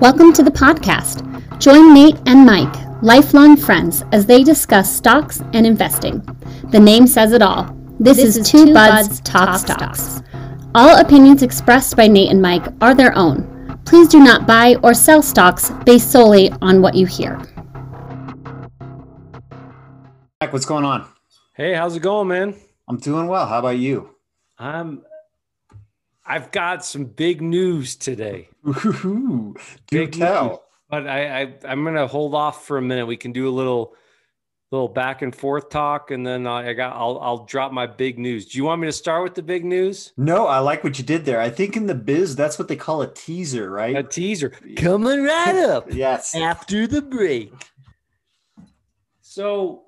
Welcome to the podcast. Join Nate and Mike, lifelong friends, as they discuss stocks and investing. The name says it all. This, this is, is, Two, Buds, Buds Talk, Talk stocks. stocks. All opinions expressed by Nate and Mike are their own. Please do not buy or sell stocks based solely on what you hear. Mike, what's going on? Hey, how's it going, man? I'm doing well. How about you? I'm I've got some big news today. Ooh, do tell. News, but I, I I'm gonna hold off for a minute. We can do a little little back and forth talk, and then I got I'll I'll drop my big news. Do you want me to start with the big news? No, I like what you did there. I think in the biz that's what they call a teaser, right? A teaser coming right up. yes. After the break. So,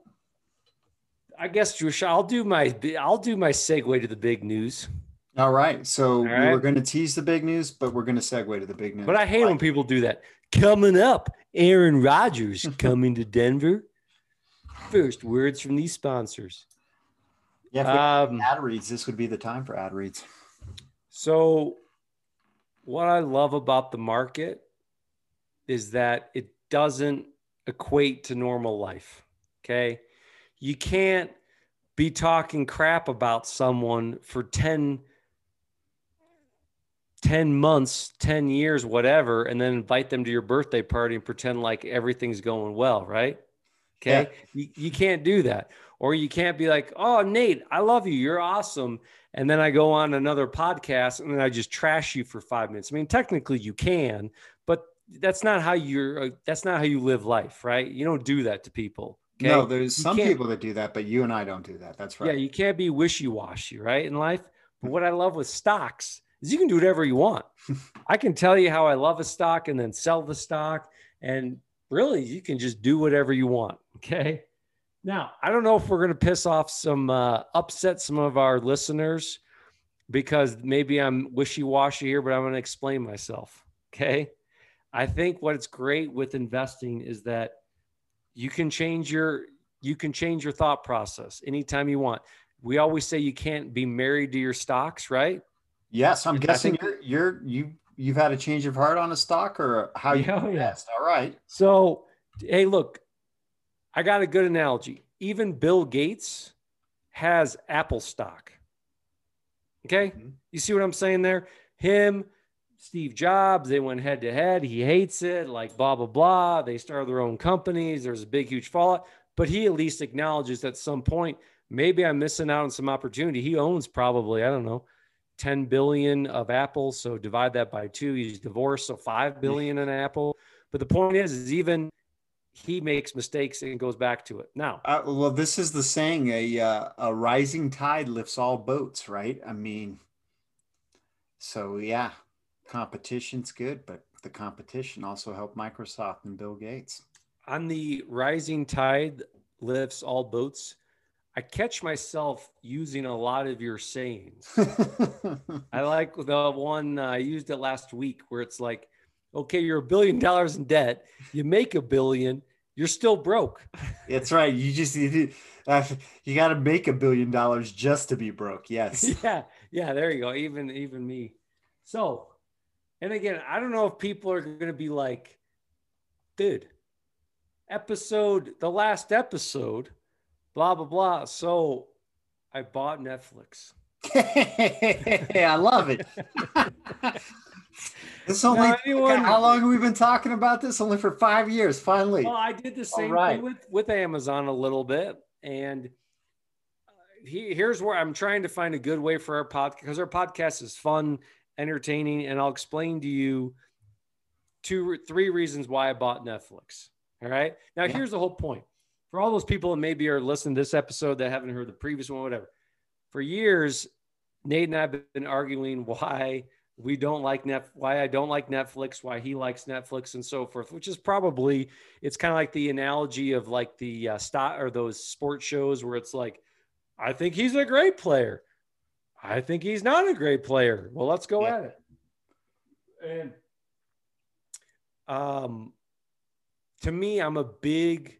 I guess Josh, I'll do my I'll do my segue to the big news. All right. So All right. we were going to tease the big news, but we're going to segue to the big news. But I hate like when people do that. Coming up, Aaron Rodgers coming to Denver. First words from these sponsors. Yeah, um, ad reads, this would be the time for ad reads. So, what I love about the market is that it doesn't equate to normal life. Okay. You can't be talking crap about someone for 10 10 months, 10 years, whatever, and then invite them to your birthday party and pretend like everything's going well, right? Okay. Yeah. You, you can't do that. Or you can't be like, oh, Nate, I love you. You're awesome. And then I go on another podcast and then I just trash you for five minutes. I mean, technically you can, but that's not how you're, uh, that's not how you live life, right? You don't do that to people. Okay? No, there's some people that do that, but you and I don't do that. That's right. Yeah. You can't be wishy washy, right? In life. But what I love with stocks is you can do whatever you want. I can tell you how I love a stock and then sell the stock. And really, you can just do whatever you want. Okay. Now, I don't know if we're going to piss off some, uh, upset some of our listeners because maybe I'm wishy washy here, but I'm going to explain myself. Okay. I think what's great with investing is that you can change your, you can change your thought process anytime you want. We always say you can't be married to your stocks, right? Yes, I'm guessing you're, you're you you've had a change of heart on a stock or how you yeah, yeah. All right. So, hey, look, I got a good analogy. Even Bill Gates has Apple stock. Okay? Mm-hmm. You see what I'm saying there? Him, Steve Jobs, they went head to head. He hates it, like blah, blah, blah. They started their own companies. There's a big, huge fallout. But he at least acknowledges at some point, maybe I'm missing out on some opportunity. He owns probably, I don't know, 10 billion of Apple. So divide that by two. He's divorced, so 5 billion in Apple. But the point is, is even he makes mistakes and goes back to it. Now, uh, well, this is the saying: a uh, a rising tide lifts all boats, right? I mean, so yeah, competition's good, but the competition also helped Microsoft and Bill Gates. On the rising tide lifts all boats. I catch myself using a lot of your sayings. I like the one uh, I used it last week where it's like, okay, you're a billion dollars in debt, you make a billion, you're still broke. That's right. You just you, uh, you got to make a billion dollars just to be broke. Yes. Yeah. Yeah. There you go. Even even me. So, and again, I don't know if people are going to be like, dude, episode the last episode blah blah blah. So I bought Netflix. I love it. this only now, anyone, how long have we been talking about this? Only for five years. Finally. Well, I did the same right. thing with with Amazon a little bit, and uh, he, here's where I'm trying to find a good way for our podcast because our podcast is fun, entertaining, and I'll explain to you two, three reasons why I bought Netflix. All right. Now, yeah. here's the whole point for all those people that maybe are listening to this episode that haven't heard the previous one, whatever. For years, Nate and I have been arguing why we don't like net, why I don't like Netflix, why he likes Netflix, and so forth. Which is probably it's kind of like the analogy of like the uh, stock or those sports shows where it's like, I think he's a great player, I think he's not a great player. Well, let's go yeah. at it. And um, to me, I'm a big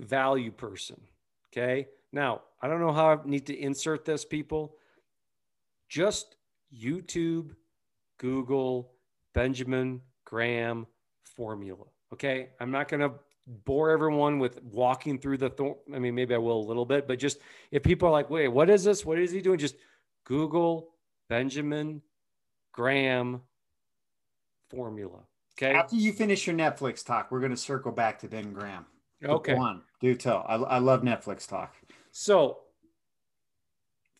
value person. Okay. Now, I don't know how I need to insert this, people. Just YouTube, Google Benjamin Graham formula. Okay. I'm not going to bore everyone with walking through the, th- I mean, maybe I will a little bit, but just if people are like, wait, what is this? What is he doing? Just Google Benjamin Graham formula. Okay. After you finish your Netflix talk, we're going to circle back to Ben Graham. Okay. Go on. Do tell. I, I love Netflix talk. So,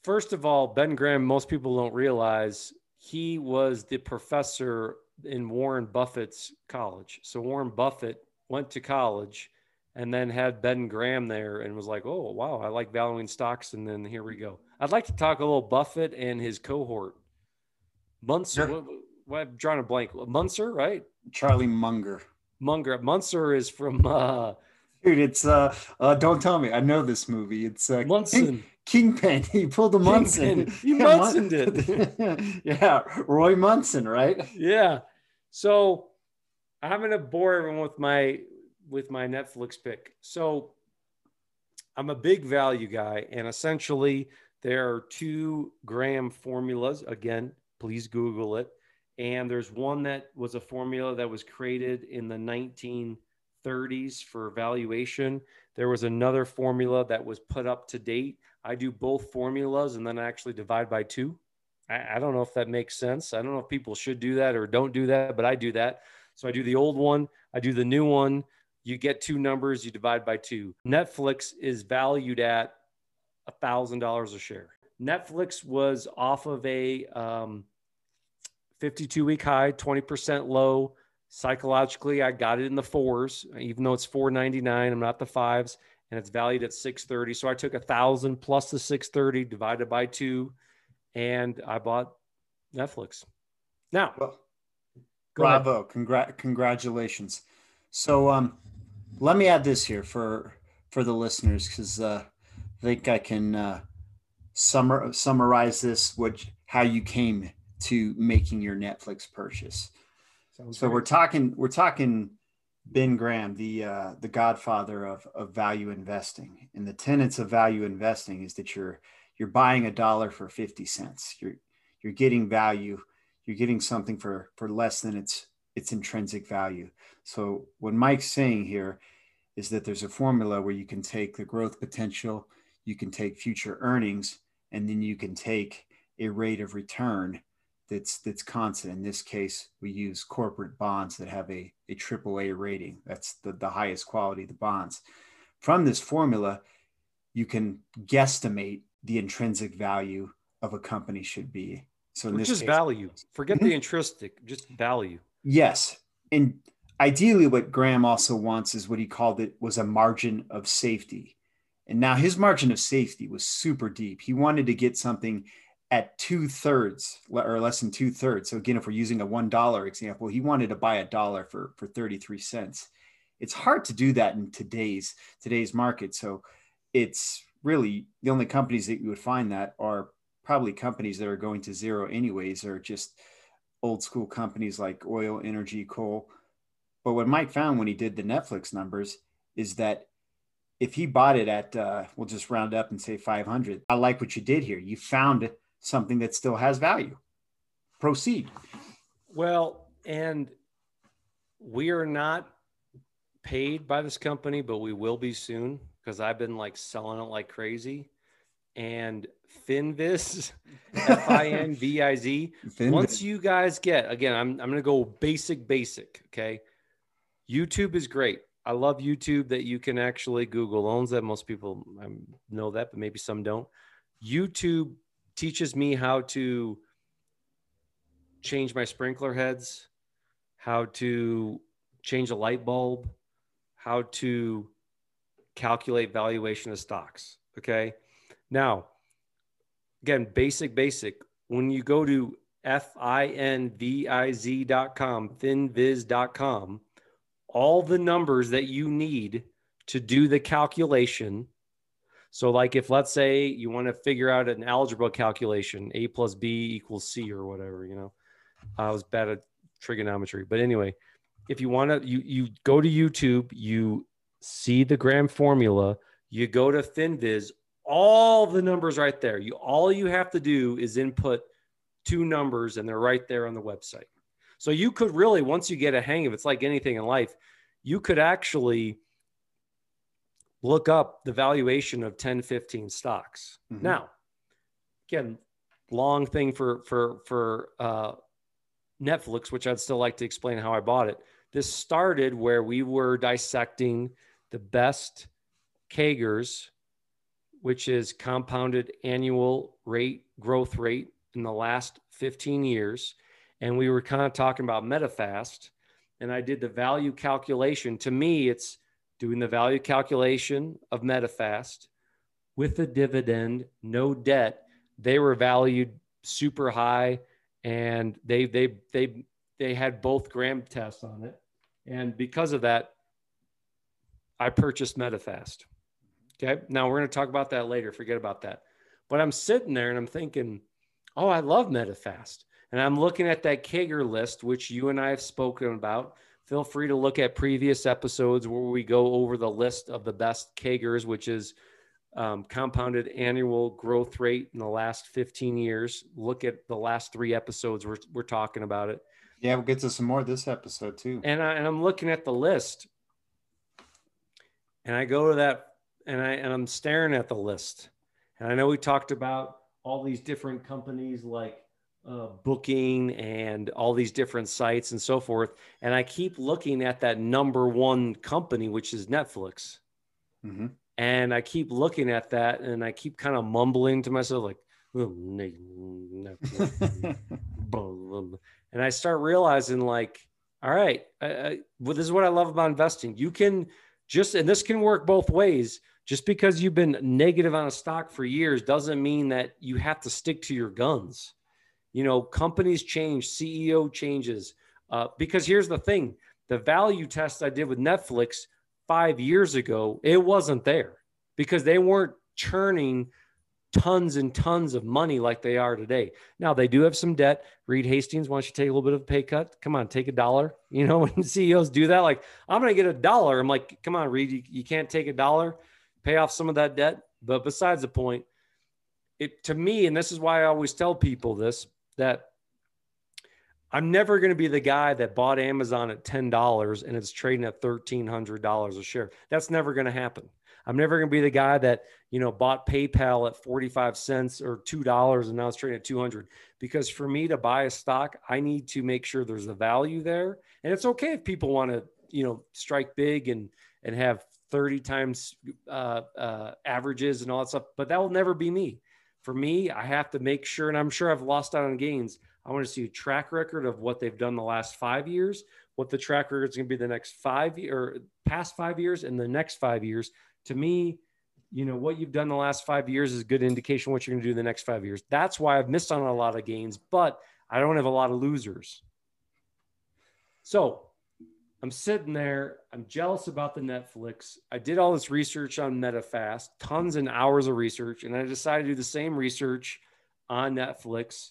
first of all, Ben Graham, most people don't realize he was the professor in Warren Buffett's college. So, Warren Buffett went to college and then had Ben Graham there and was like, oh, wow, I like valuing stocks. And then here we go. I'd like to talk a little Buffett and his cohort. Munzer, sure. what, what, I'm drawing a blank. Munzer, right? Charlie Munger. Munger. Munzer is from. Uh, Dude, it's uh, uh, don't tell me. I know this movie. It's uh, Munson. King, Kingpin. He pulled a Munson. He yeah, Munson did. yeah, Roy Munson, right? Yeah. So I'm gonna bore everyone with my with my Netflix pick. So I'm a big value guy, and essentially there are two Graham formulas. Again, please Google it. And there's one that was a formula that was created in the 1930s for valuation. There was another formula that was put up to date. I do both formulas and then I actually divide by two. I, I don't know if that makes sense. I don't know if people should do that or don't do that, but I do that. So I do the old one, I do the new one. You get two numbers, you divide by two. Netflix is valued at a thousand dollars a share. Netflix was off of a um, 52 week high, 20% low. Psychologically, I got it in the fours, even though it's 499. I'm not the fives, and it's valued at 630. So I took a thousand plus the 630 divided by two, and I bought Netflix. Now, well, bravo, Congra- congratulations. So, um, let me add this here for for the listeners because uh, I think I can uh, summar, summarize this. What how you came to making your Netflix purchase. Sounds so great. we're talking we're talking Ben Graham, the uh, the godfather of, of value investing, and the tenets of value investing is that you're you're buying a dollar for fifty cents. You're you're getting value. You're getting something for for less than its its intrinsic value. So what Mike's saying here is that there's a formula where you can take the growth potential, you can take future earnings, and then you can take a rate of return that's that's constant. In this case, we use corporate bonds that have a, a AAA rating. That's the, the highest quality of the bonds. From this formula, you can guesstimate the intrinsic value of a company should be. So in Which this is case, value. Forget the hmm? intrinsic, just value. Yes. And ideally what Graham also wants is what he called it was a margin of safety. And now his margin of safety was super deep. He wanted to get something at two thirds or less than two thirds. So again, if we're using a one dollar example, he wanted to buy a dollar for for thirty three cents. It's hard to do that in today's today's market. So it's really the only companies that you would find that are probably companies that are going to zero anyways, or just old school companies like oil, energy, coal. But what Mike found when he did the Netflix numbers is that if he bought it at, uh, we'll just round up and say 500. I like what you did here. You found something that still has value. Proceed. Well, and we are not paid by this company, but we will be soon because I've been like selling it like crazy. And Finviz, F I N V I Z. Once you guys get, again, I'm, I'm going to go basic, basic. Okay. YouTube is great. I love YouTube that you can actually Google owns that. Most people um, know that, but maybe some don't. YouTube teaches me how to change my sprinkler heads, how to change a light bulb, how to calculate valuation of stocks. Okay. Now, again, basic, basic. When you go to F-I-N-V-I-Z.com, finviz.com, all the numbers that you need to do the calculation – so, like if let's say you want to figure out an algebra calculation, a plus b equals c or whatever, you know, I was bad at trigonometry, but anyway, if you want to, you you go to YouTube, you see the Graham formula, you go to FinViz, all the numbers right there. You all you have to do is input two numbers, and they're right there on the website. So you could really, once you get a hang of it, it's like anything in life, you could actually look up the valuation of 10, 15 stocks. Mm-hmm. Now, again, long thing for for for uh, Netflix, which I'd still like to explain how I bought it. This started where we were dissecting the best CAGRs, which is compounded annual rate growth rate in the last 15 years. And we were kind of talking about Medifast. And I did the value calculation. To me, it's doing the value calculation of Medifast with a dividend, no debt. They were valued super high and they they they they had both Graham tests on it. And because of that, I purchased Medifast. Okay. Now we're going to talk about that later. Forget about that. But I'm sitting there and I'm thinking, oh, I love Medifast. And I'm looking at that CAGR list, which you and I have spoken about. Feel free to look at previous episodes where we go over the list of the best CAGRs, which is um, compounded annual growth rate in the last 15 years. Look at the last three episodes. We're, we're talking about it. Yeah, we'll get to some more this episode too. And, I, and I'm looking at the list and I go to that and I and I'm staring at the list. And I know we talked about all these different companies like uh, booking and all these different sites and so forth. And I keep looking at that number one company, which is Netflix. Mm-hmm. And I keep looking at that and I keep kind of mumbling to myself, like, oh, and I start realizing, like, all right, I, I, well, this is what I love about investing. You can just, and this can work both ways. Just because you've been negative on a stock for years doesn't mean that you have to stick to your guns. You know, companies change, CEO changes. Uh, because here's the thing the value test I did with Netflix five years ago, it wasn't there because they weren't churning tons and tons of money like they are today. Now they do have some debt. Reed Hastings why don't you take a little bit of a pay cut. Come on, take a dollar. You know, when CEOs do that, like I'm to get a dollar. I'm like, come on, Reed, you, you can't take a dollar, pay off some of that debt. But besides the point, it to me, and this is why I always tell people this, that I'm never going to be the guy that bought Amazon at $10 and it's trading at $1,300 a share. That's never going to happen. I'm never going to be the guy that, you know, bought PayPal at 45 cents or $2 and now it's trading at 200 because for me to buy a stock, I need to make sure there's a value there. And it's okay if people want to, you know, strike big and, and have 30 times uh, uh, averages and all that stuff, but that will never be me. For me, I have to make sure, and I'm sure I've lost out on gains. I want to see a track record of what they've done the last five years, what the track record is going to be the next five or past five years, and the next five years. To me, you know what you've done the last five years is a good indication what you're going to do the next five years. That's why I've missed on a lot of gains, but I don't have a lot of losers. So I'm sitting there. I'm jealous about the Netflix. I did all this research on Medifast, tons and hours of research, and I decided to do the same research on Netflix.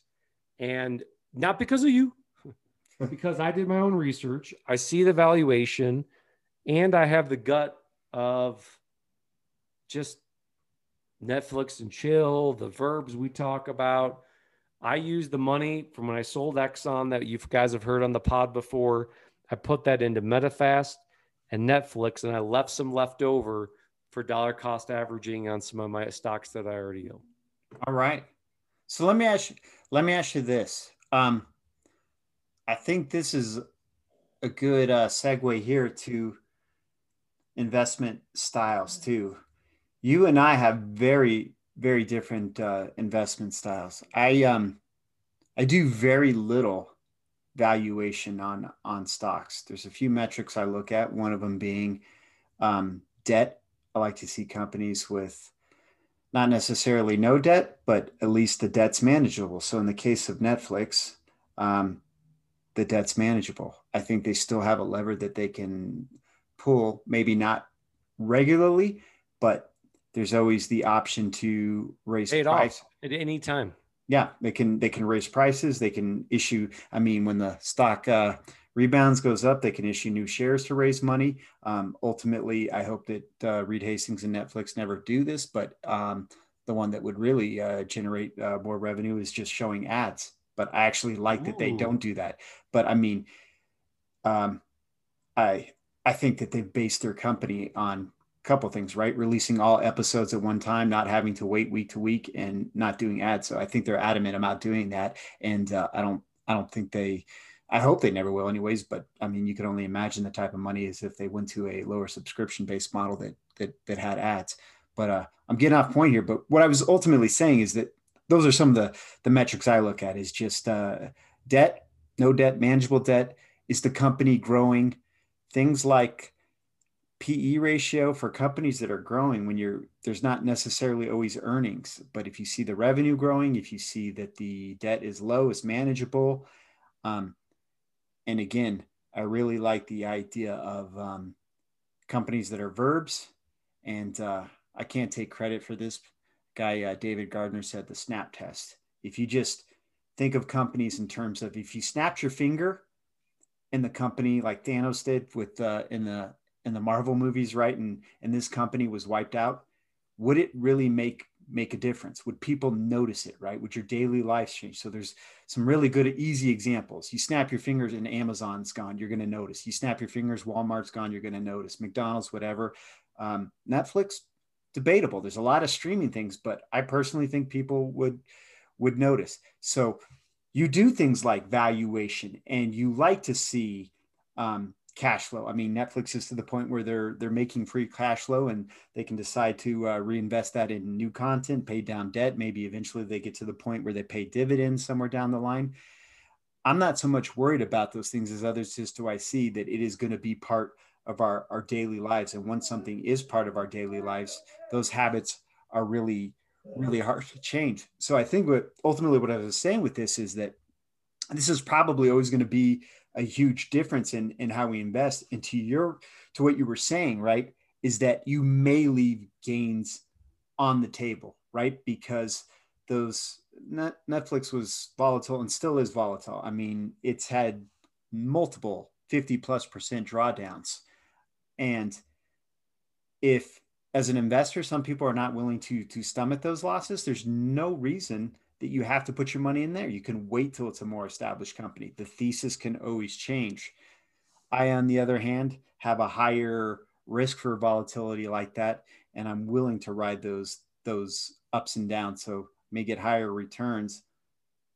And not because of you, because I did my own research. I see the valuation, and I have the gut of just Netflix and chill, the verbs we talk about. I used the money from when I sold Exxon that you guys have heard on the pod before I put that into Medifast and Netflix, and I left some left over for dollar cost averaging on some of my stocks that I already own. All right. So let me ask you, let me ask you this. Um, I think this is a good uh, segue here to investment styles too. You and I have very very different uh, investment styles. I um I do very little valuation on on stocks. There's a few metrics I look at. One of them being um, debt. I like to see companies with not necessarily no debt, but at least the debt's manageable. So in the case of Netflix, um, the debt's manageable. I think they still have a lever that they can pull, maybe not regularly, but there's always the option to raise Pay it price off at any time yeah, they can they can raise prices. They can issue. I mean, when the stock uh, rebounds goes up, they can issue new shares to raise money. Um, ultimately, I hope that uh, Reed Hastings and Netflix never do this, but um, the one that would really uh, generate uh, more revenue is just showing ads. but I actually like Ooh. that they don't do that. But I mean, um, I I think that they've based their company on couple things, right? Releasing all episodes at one time, not having to wait week to week, and not doing ads. So I think they're adamant about doing that, and uh, I don't I don't think they. I hope they never will, anyways. But I mean, you can only imagine the type of money is if they went to a lower subscription based model that that that had ads. But uh, I'm getting off point here. But what I was ultimately saying is that those are some of the the metrics I look at is just uh, debt, no debt, manageable debt. Is the company growing? Things like PE ratio for companies that are growing when you're there's not necessarily always earnings, but if you see the revenue growing, if you see that the debt is low, is manageable. Um, and again, I really like the idea of um, companies that are verbs. And uh, I can't take credit for this guy, uh, David Gardner said the snap test. If you just think of companies in terms of if you snapped your finger in the company like Thanos did with uh, in the in the Marvel movies, right? And and this company was wiped out, would it really make make a difference? Would people notice it, right? Would your daily life change? So there's some really good, easy examples. You snap your fingers and Amazon's gone, you're going to notice. You snap your fingers, Walmart's gone, you're going to notice. McDonald's, whatever. Um, Netflix, debatable. There's a lot of streaming things, but I personally think people would would notice. So you do things like valuation, and you like to see um, cash flow. I mean, Netflix is to the point where they're they're making free cash flow, and they can decide to uh, reinvest that in new content, pay down debt. Maybe eventually they get to the point where they pay dividends somewhere down the line. I'm not so much worried about those things as others. Just do I see that it is going to be part of our, our daily lives, and once something is part of our daily lives, those habits are really really hard to change. So I think what ultimately what I was saying with this is that this is probably always going to be a huge difference in in how we invest. And to your to what you were saying, right, is that you may leave gains on the table, right? Because those Netflix was volatile and still is volatile. I mean, it's had multiple 50 plus percent drawdowns. And if as an investor, some people are not willing to to stomach those losses, there's no reason that you have to put your money in there. You can wait till it's a more established company. The thesis can always change. I, on the other hand, have a higher risk for volatility like that, and I'm willing to ride those those ups and downs. So may get higher returns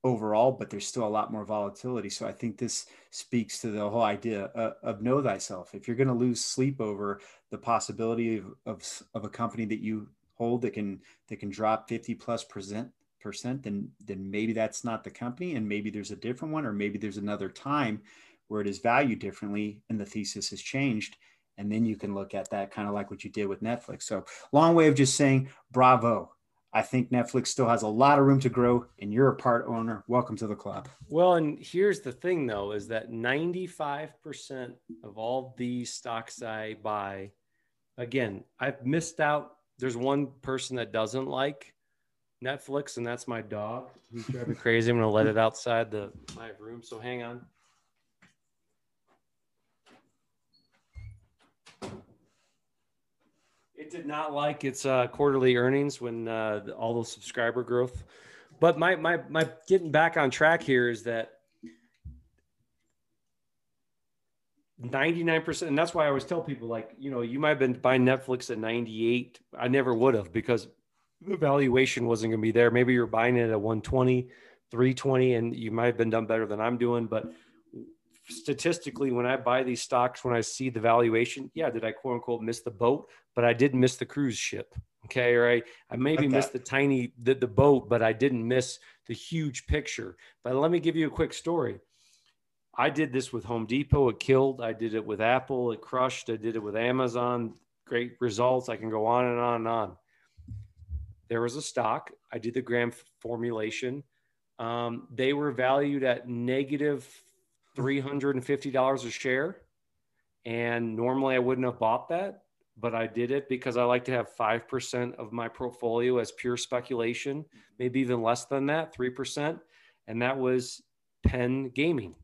overall, but there's still a lot more volatility. So I think this speaks to the whole idea of, of know thyself. If you're going to lose sleep over the possibility of, of, of a company that you hold that can that can drop 50 plus percent percent, then then maybe that's not the company, and maybe there's a different one, or maybe there's another time where it is valued differently and the thesis has changed. And then you can look at that kind of like what you did with Netflix. So long way of just saying bravo. I think Netflix still has a lot of room to grow, and you're a part owner. Welcome to the club. Well, and here's the thing though, is that 95% of all these stocks I buy, again, I've missed out. There's one person that doesn't like Netflix, and that's my dog. He's driving crazy. I'm gonna let it outside the my room. So hang on. It did not like its uh, quarterly earnings when uh, all the subscriber growth. But my my my getting back on track here is that 99% and that's why i always tell people like you know you might have been buying netflix at 98 i never would have because the valuation wasn't going to be there. Maybe you're buying it at 120, 320, and you might have been done better than I'm doing. But statistically, when I buy these stocks, when I see the valuation, yeah, did I quote unquote miss the boat? But I didn't miss the cruise ship. Okay. Right. I maybe okay. missed the tiny, the, the boat, but I didn't miss the huge picture. But let me give you a quick story. I did this with Home Depot. It killed. I did it with Apple. It crushed. I did it with Amazon. Great results. I can go on and on and on there was a stock. I did the Graham formulation. Um, they were valued at negative $350 a share. And normally I wouldn't have bought that, but I did it because I like to have 5% of my portfolio as pure speculation, maybe even less than that, 3%. And that was Penn Gaming.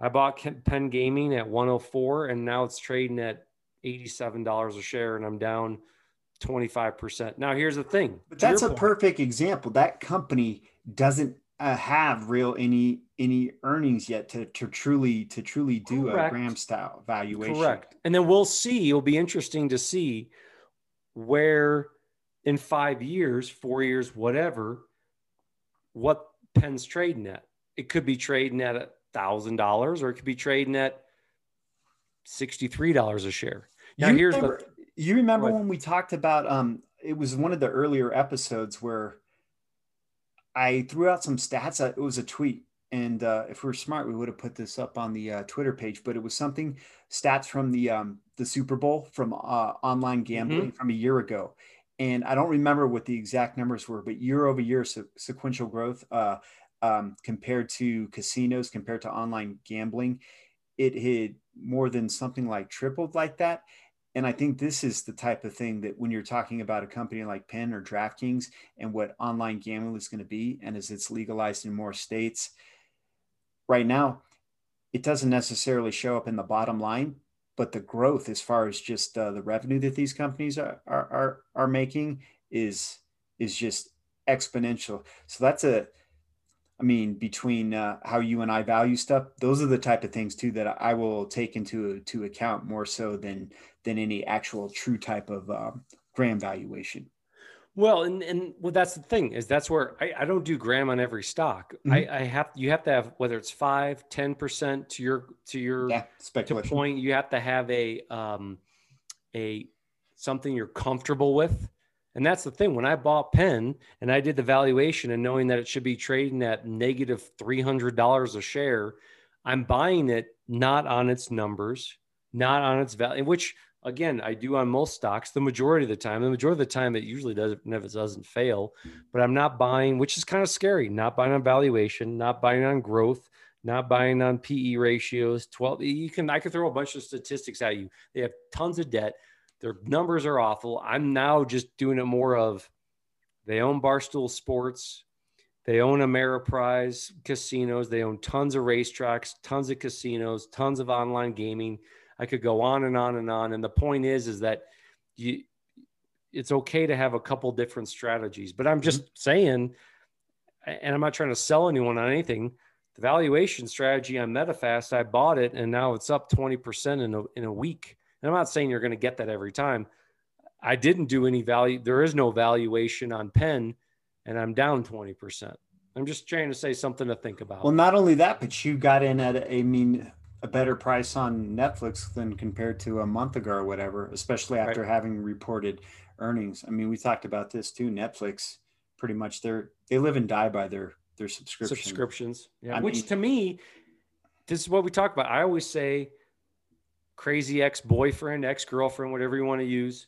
I bought Penn Gaming at 104 and now it's trading at $87 a share and I'm down 25%. Now, here's the thing. But that's a point. perfect example. That company doesn't uh, have real any any earnings yet to to truly to truly do Correct. a Graham style valuation. Correct. And then we'll see. It'll be interesting to see where in five years, four years, whatever, what Penn's trading at. It could be trading at a thousand dollars, or it could be trading at sixty-three dollars a share. Now, you here's remember, the. You remember when we talked about? Um, it was one of the earlier episodes where I threw out some stats. Uh, it was a tweet, and uh, if we were smart, we would have put this up on the uh, Twitter page. But it was something stats from the um, the Super Bowl from uh, online gambling mm-hmm. from a year ago, and I don't remember what the exact numbers were, but year over year so, sequential growth uh, um, compared to casinos, compared to online gambling, it had more than something like tripled like that. And I think this is the type of thing that when you're talking about a company like Penn or DraftKings and what online gambling is going to be, and as it's legalized in more states, right now, it doesn't necessarily show up in the bottom line, but the growth as far as just uh, the revenue that these companies are, are, are, are making is, is just exponential. So that's a, I mean, between uh, how you and I value stuff, those are the type of things too that I will take into to account more so than than any actual true type of uh, Graham valuation. Well, and and well, that's the thing is that's where I, I don't do Graham on every stock. Mm-hmm. I, I have you have to have whether it's five, ten percent to your to your yeah, to point. You have to have a um a something you're comfortable with. And that's the thing. When I bought Penn and I did the valuation and knowing that it should be trading at negative $300 a share, I'm buying it not on its numbers, not on its value, which again, I do on most stocks the majority of the time. The majority of the time, it usually doesn't, never doesn't fail, but I'm not buying, which is kind of scary, not buying on valuation, not buying on growth, not buying on PE ratios. 12, you can, I could throw a bunch of statistics at you. They have tons of debt their numbers are awful. I'm now just doing it more of they own Barstool Sports, they own Ameriprise casinos, they own tons of racetracks, tons of casinos, tons of online gaming. I could go on and on and on. And the point is, is that you, it's okay to have a couple different strategies. But I'm just mm-hmm. saying, and I'm not trying to sell anyone on anything. The valuation strategy on Medifast, I bought it, and now it's up 20% in a, in a week. And I'm not saying you're going to get that every time. I didn't do any value. There is no valuation on Penn, and I'm down 20%. I'm just trying to say something to think about. Well, not only that, but you got in at, I mean, a better price on Netflix than compared to a month ago or whatever, especially after right. having reported earnings. I mean, we talked about this too. Netflix, pretty much, they're they live and die by their their subscription. subscriptions. Yeah, I which mean, to me, this is what we talk about. I always say crazy ex boyfriend, ex girlfriend, whatever you want to use.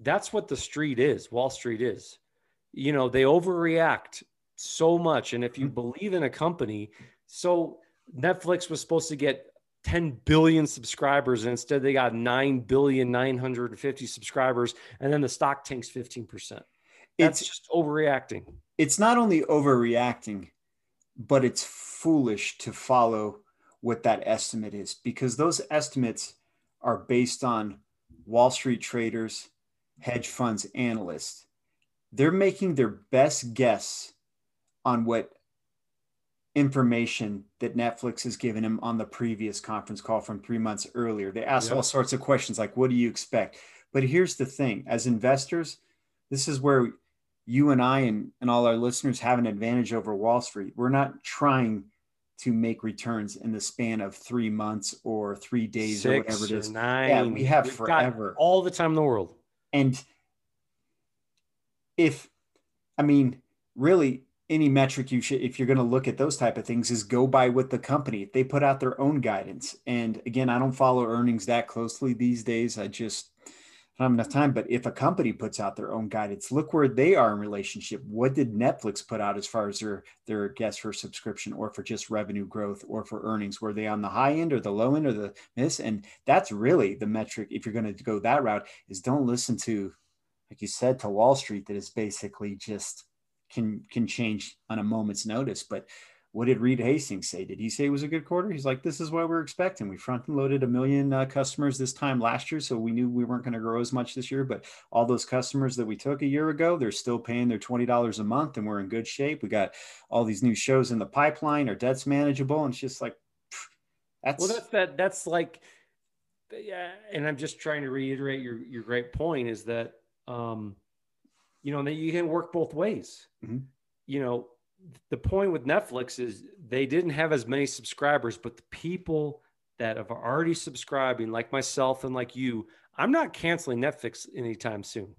That's what the street is, Wall Street is. You know, they overreact so much. And if you mm-hmm. believe in a company, so Netflix was supposed to get 10 billion subscribers and instead they got 9 billion 950 subscribers and then the stock tanks 15% that's it's just overreacting it's not only overreacting but it's foolish to follow what that estimate is because those estimates are based on Wall Street traders, hedge funds, analysts. They're making their best guess on what information that Netflix has given them on the previous conference call from three months earlier. They ask yep. all sorts of questions like, What do you expect? But here's the thing as investors, this is where you and I and, and all our listeners have an advantage over Wall Street. We're not trying to make returns in the span of three months or three days Six or whatever it is. Nine. Yeah, we have We've forever. all the time in the world. And if, I mean, really, any metric you should, if you're going to look at those type of things, is go by with the company. They put out their own guidance. And again, I don't follow earnings that closely these days. I just, Don't have enough time, but if a company puts out their own guidance, look where they are in relationship. What did Netflix put out as far as their their guess for subscription or for just revenue growth or for earnings? Were they on the high end or the low end or the miss? And that's really the metric. If you're going to go that route, is don't listen to, like you said, to Wall Street that is basically just can can change on a moment's notice. But what did Reed Hastings say? Did he say it was a good quarter? He's like, this is what we're expecting. We front and loaded a million uh, customers this time last year, so we knew we weren't going to grow as much this year. But all those customers that we took a year ago, they're still paying their twenty dollars a month, and we're in good shape. We got all these new shows in the pipeline. Our debt's manageable, and it's just like that's well, that's that. That's like, yeah. And I'm just trying to reiterate your your great point is that, um, you know, that you can work both ways. Mm-hmm. You know, the point with Netflix is they didn't have as many subscribers, but the people that have already subscribing, like myself and like you, I'm not canceling Netflix anytime soon.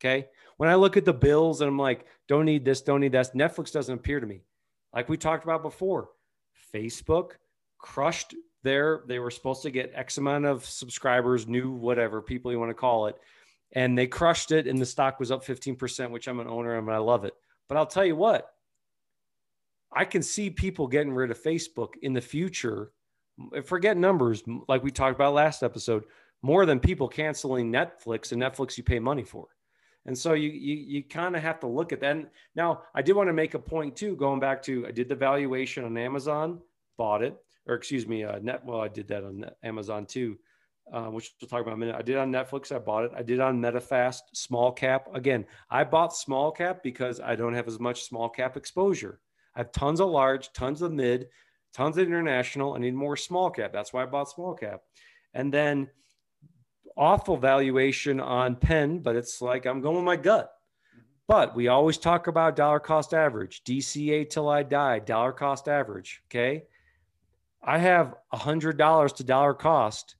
Okay. When I look at the bills and I'm like, don't need this, don't need that, Netflix doesn't appear to me. Like we talked about before, Facebook crushed their, they were supposed to get X amount of subscribers, new, whatever people you want to call it. And they crushed it and the stock was up 15%, which I'm an owner and I love it. But I'll tell you what, I can see people getting rid of Facebook in the future. Forget numbers, like we talked about last episode, more than people canceling Netflix and Netflix you pay money for. And so you you, you kind of have to look at that. And now I did want to make a point too, going back to I did the valuation on Amazon, bought it, or excuse me, uh, net. Well, I did that on Amazon too, uh, which we'll talk about in a minute. I did on Netflix, I bought it. I did on Medifast small cap. Again, I bought small cap because I don't have as much small cap exposure. I have tons of large, tons of mid, tons of international. I need more small cap. That's why I bought small cap. And then awful valuation on Penn, but it's like I'm going with my gut. But we always talk about dollar cost average, DCA till I die, dollar cost average. Okay. I have a hundred dollars to dollar cost.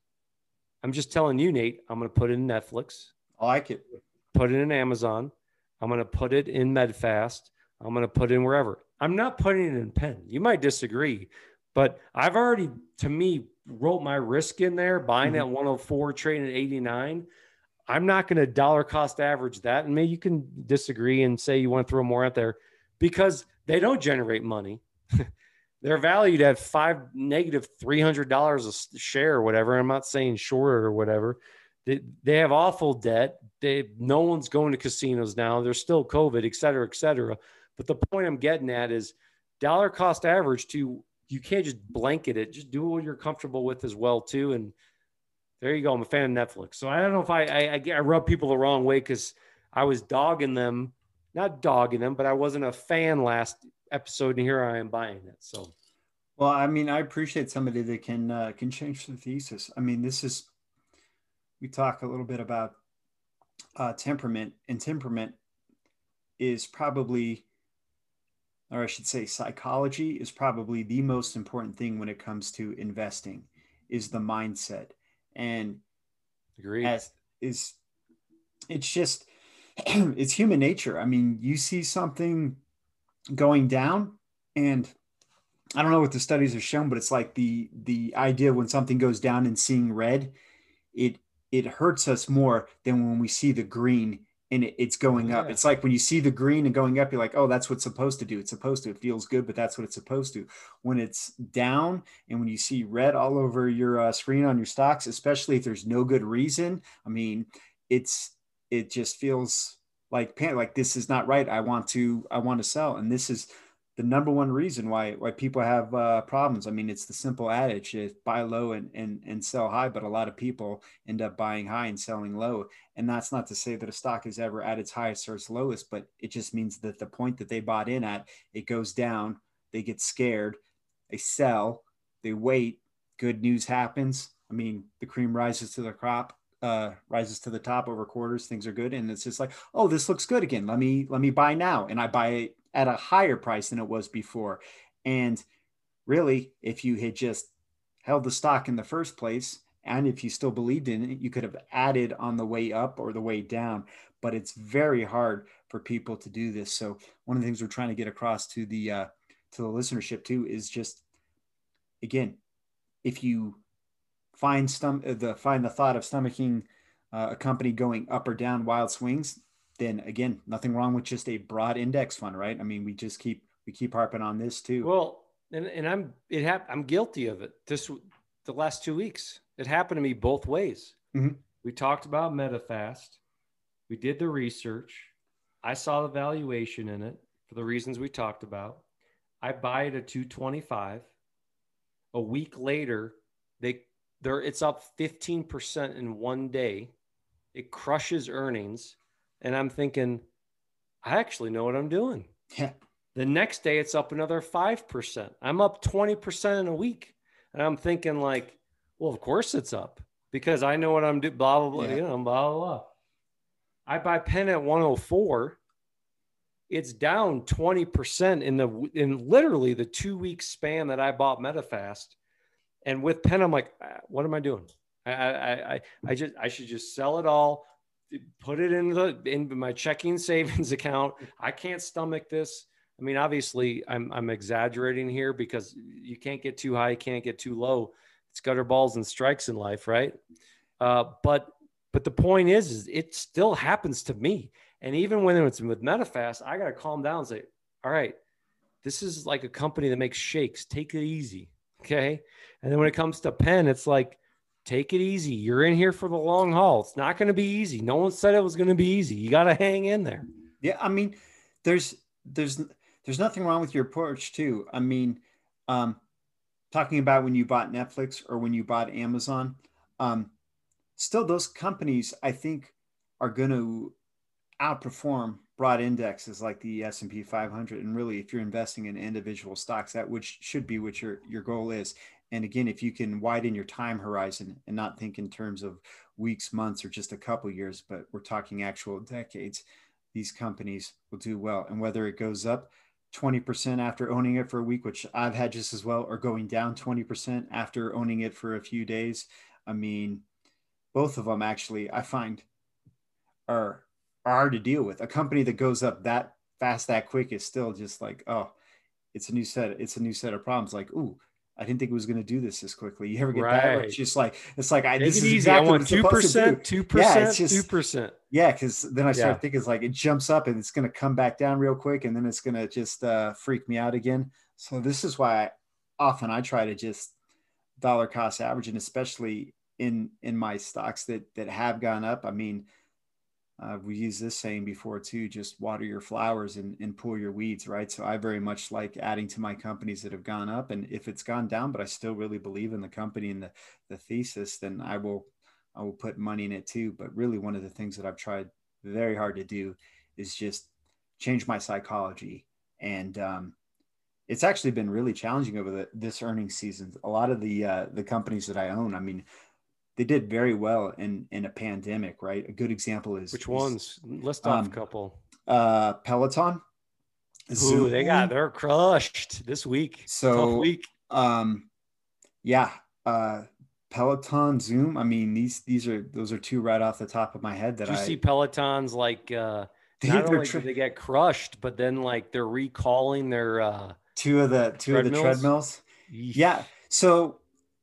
I'm just telling you, Nate, I'm going to put it in Netflix. I like it. Put it in Amazon. I'm going to put it in Medifast. I'm going to put it in wherever. I'm not putting it in Penn. You might disagree, but I've already, to me, wrote my risk in there, buying mm-hmm. at 104, trading at 89. I'm not going to dollar cost average that. And maybe you can disagree and say you want to throw more out there because they don't generate money. They're valued at five negative three hundred dollars a share or whatever. I'm not saying shorter or whatever. They, they have awful debt. They no one's going to casinos now. There's still COVID, et cetera, et cetera. But the point I'm getting at is dollar cost average to you can't just blanket it. Just do what you're comfortable with as well too. And there you go. I'm a fan of Netflix. So I don't know if I I, I rub people the wrong way because I was dogging them, not dogging them, but I wasn't a fan last episode, and here I am buying it. So. Well, I mean, I appreciate somebody that can uh, can change the thesis. I mean, this is we talk a little bit about uh, temperament, and temperament is probably or I should say psychology is probably the most important thing when it comes to investing is the mindset. And agree as is it's just it's human nature. I mean, you see something going down and I don't know what the studies have shown, but it's like the the idea when something goes down and seeing red, it it hurts us more than when we see the green and it, it's going up. It's like when you see the green and going up, you're like, oh, that's what's supposed to do. It's supposed to. It feels good, but that's what it's supposed to. When it's down and when you see red all over your uh, screen on your stocks, especially if there's no good reason, I mean, it's it just feels like like this is not right. I want to I want to sell, and this is the number one reason why why people have uh, problems. I mean, it's the simple adage: buy low and, and and sell high. But a lot of people end up buying high and selling low. And that's not to say that a stock is ever at its highest or its lowest, but it just means that the point that they bought in at, it goes down. They get scared, they sell, they wait. Good news happens. I mean, the cream rises to the crop. Uh, rises to the top over quarters things are good and it's just like oh this looks good again let me let me buy now and i buy it at a higher price than it was before. And really, if you had just held the stock in the first place, and if you still believed in it, you could have added on the way up or the way down. But it's very hard for people to do this. So one of the things we're trying to get across to the uh, to the listenership too is just again, if you find stom- the find the thought of stomaching uh, a company going up or down wild swings, then again, nothing wrong with just a broad index fund, right? I mean, we just keep we keep harping on this too. Well, and, and I'm it hap- I'm guilty of it. This the last two weeks, it happened to me both ways. Mm-hmm. We talked about Medifast. We did the research. I saw the valuation in it for the reasons we talked about. I buy it at 225. A week later, they there it's up 15% in one day. It crushes earnings. And I'm thinking, I actually know what I'm doing. Yeah. The next day it's up another 5%. I'm up 20% in a week. And I'm thinking like, well, of course it's up because I know what I'm doing, blah, blah, blah, yeah. you know, blah, blah, blah. I buy Penn at 104. It's down 20% in the in literally the two week span that I bought Medifast. And with Penn, I'm like, ah, what am I doing? I, I, I, I just I should just sell it all, put it in the in my checking savings account. I can't stomach this. I mean, obviously, I'm I'm exaggerating here because you can't get too high, you can't get too low. It's gutter balls and strikes in life, right? Uh, but but the point is, is it still happens to me. And even when it's with Medifast, I got to calm down and say, all right, this is like a company that makes shakes. Take it easy. Okay. And then when it comes to Penn, it's like, take it easy. You're in here for the long haul. It's not going to be easy. No one said it was going to be easy. You got to hang in there. Yeah. I mean, there's, there's, there's nothing wrong with your approach too. I mean, um, talking about when you bought Netflix or when you bought Amazon, um, still those companies I think are going to outperform broad indexes like the S&P 500 and really if you're investing in individual stocks that which should be what your your goal is and again if you can widen your time horizon and not think in terms of weeks months or just a couple years but we're talking actual decades these companies will do well and whether it goes up 20% after owning it for a week which I've had just as well or going down 20% after owning it for a few days I mean both of them actually I find are are hard to deal with. A company that goes up that fast that quick is still just like oh, it's a new set. It's a new set of problems. Like ooh, I didn't think it was going to do this this quickly. You ever get right. that? It's just like it's like I Take this is easy. exactly I want two percent, two percent, two percent. Yeah, because then I start yeah. thinking it's like it jumps up and it's going to come back down real quick, and then it's going to just uh, freak me out again. So this is why I, often I try to just dollar cost average, and especially in in my stocks that that have gone up. I mean, uh, we use this saying before too: just water your flowers and, and pull your weeds, right? So I very much like adding to my companies that have gone up, and if it's gone down, but I still really believe in the company and the the thesis, then I will I will put money in it too. But really, one of the things that I've tried very hard to do is just change my psychology and um, it's actually been really challenging over the, this earnings season. A lot of the uh, the companies that I own, I mean, they did very well in in a pandemic, right? A good example is which ones? List off um, a couple. Uh, Peloton. Ooh, Zoom. they got they're crushed this week. So Tough week. Um, yeah. Uh, Peloton, Zoom. I mean, these these are those are two right off the top of my head that you I see Peloton's like. uh they, not only tra- did they get crushed, but then like they're recalling their uh two of the two treadmills. of the treadmills. Yeah. So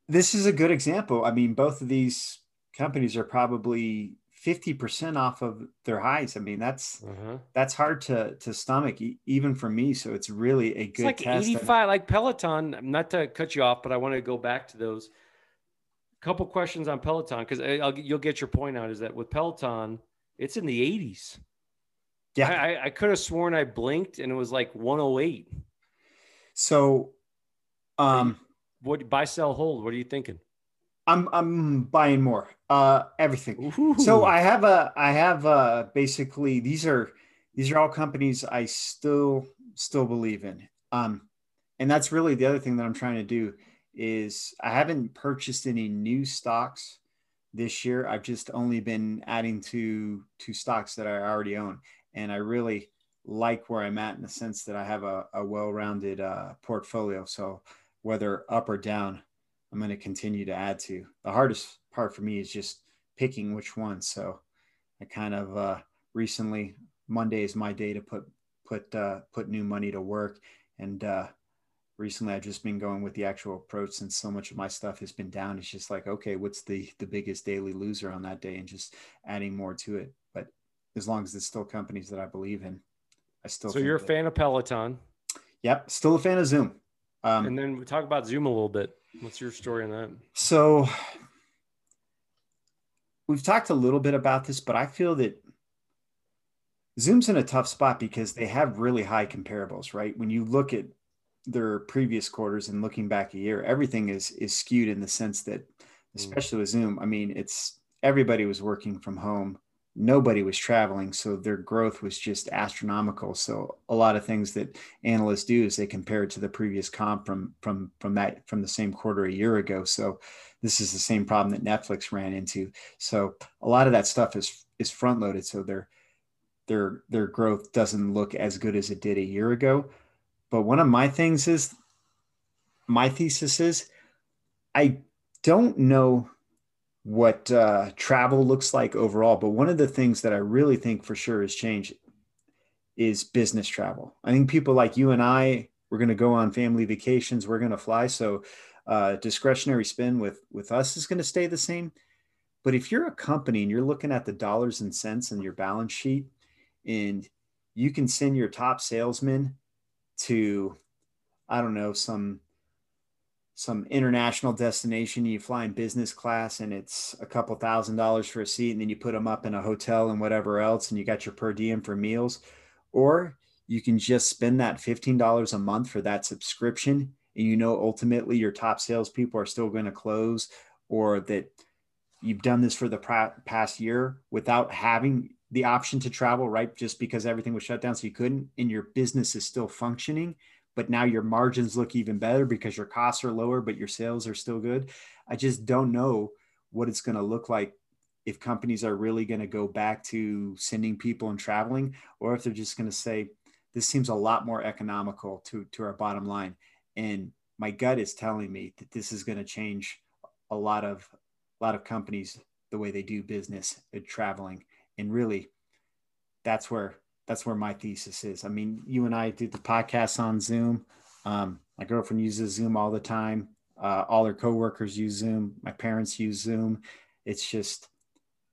this is a good example. I mean, both of these companies are probably 50% off of their highs. I mean, that's uh-huh. that's hard to to stomach even for me. So it's really a good it's like 85 like Peloton, not to cut you off, but I want to go back to those couple questions on Peloton cuz you'll get your point out is that with Peloton, it's in the 80s. Yeah. I, I could have sworn I blinked and it was like 108. So um what buy, sell, hold? What are you thinking? I'm I'm buying more. Uh, everything. Ooh. So I have a I have uh basically these are these are all companies I still still believe in. Um, and that's really the other thing that I'm trying to do is I haven't purchased any new stocks this year. I've just only been adding to to stocks that I already own, and I really like where I'm at in the sense that I have a, a well-rounded uh, portfolio. So whether up or down, I'm going to continue to add to. The hardest part for me is just picking which one. So I kind of uh, recently Monday is my day to put put uh, put new money to work, and uh, recently I've just been going with the actual approach since so much of my stuff has been down. It's just like okay, what's the the biggest daily loser on that day, and just adding more to it. But as long as it's still companies that I believe in, I still. So you're a fan of Peloton. Yep, still a fan of Zoom. Um, and then we talk about Zoom a little bit. What's your story on that? So we've talked a little bit about this, but I feel that Zoom's in a tough spot because they have really high comparables, right? When you look at their previous quarters and looking back a year, everything is is skewed in the sense that, mm. especially with Zoom, I mean, it's everybody was working from home, nobody was traveling, so their growth was just astronomical. So a lot of things that analysts do is they compare it to the previous comp from from from that from the same quarter a year ago. So this is the same problem that Netflix ran into. So a lot of that stuff is is front loaded, so their their their growth doesn't look as good as it did a year ago. But one of my things is my thesis is I don't know what uh, travel looks like overall, but one of the things that I really think for sure has changed is business travel. I think people like you and I, we're going to go on family vacations, we're going to fly, so uh, discretionary spend with with us is going to stay the same. But if you're a company and you're looking at the dollars and cents in your balance sheet, and you can send your top salesman to i don't know some some international destination you fly in business class and it's a couple thousand dollars for a seat and then you put them up in a hotel and whatever else and you got your per diem for meals or you can just spend that $15 a month for that subscription and you know ultimately your top salespeople are still going to close or that you've done this for the past year without having the option to travel, right? Just because everything was shut down, so you couldn't, and your business is still functioning, but now your margins look even better because your costs are lower, but your sales are still good. I just don't know what it's going to look like if companies are really going to go back to sending people and traveling, or if they're just going to say, this seems a lot more economical to, to our bottom line. And my gut is telling me that this is going to change a lot of a lot of companies the way they do business and traveling and really that's where that's where my thesis is. I mean you and i do the podcast on zoom. Um, my girlfriend uses zoom all the time. Uh, all her coworkers use zoom. My parents use zoom. It's just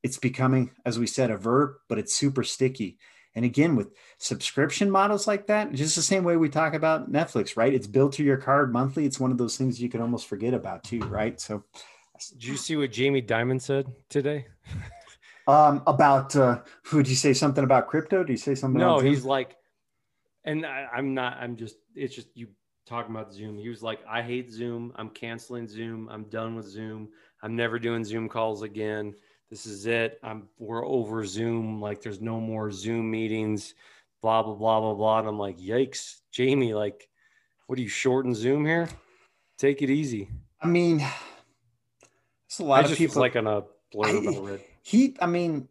it's becoming as we said a verb but it's super sticky. And again with subscription models like that just the same way we talk about netflix right? It's billed to your card monthly. It's one of those things you can almost forget about too right? So did you see what jamie dimon said today um, about uh, would you say something about crypto? Do you say something? No, he's like, and I, I'm not. I'm just. It's just you talking about Zoom. He was like, I hate Zoom. I'm canceling Zoom. I'm done with Zoom. I'm never doing Zoom calls again. This is it. I'm we're over Zoom. Like there's no more Zoom meetings. Blah blah blah blah blah. And I'm like, yikes, Jamie. Like, what are you shorting Zoom here? Take it easy. I mean, it's a lot I of people like on a blurb I, read he i mean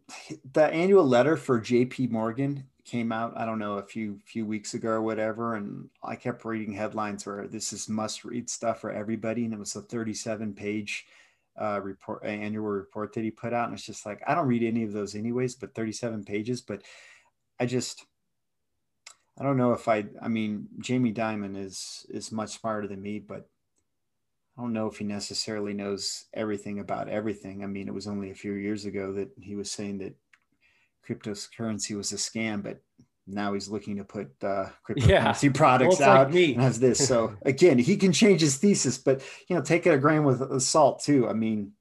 the annual letter for jp morgan came out i don't know a few few weeks ago or whatever and i kept reading headlines where this is must read stuff for everybody and it was a 37 page uh, report annual report that he put out and it's just like i don't read any of those anyways but 37 pages but i just i don't know if i i mean jamie dimon is is much smarter than me but I don't know if he necessarily knows everything about everything. I mean, it was only a few years ago that he was saying that cryptocurrency was a scam, but now he's looking to put uh, cryptocurrency yeah. products well, out like and has this. So again, he can change his thesis, but you know, take it a grain with salt too. I mean,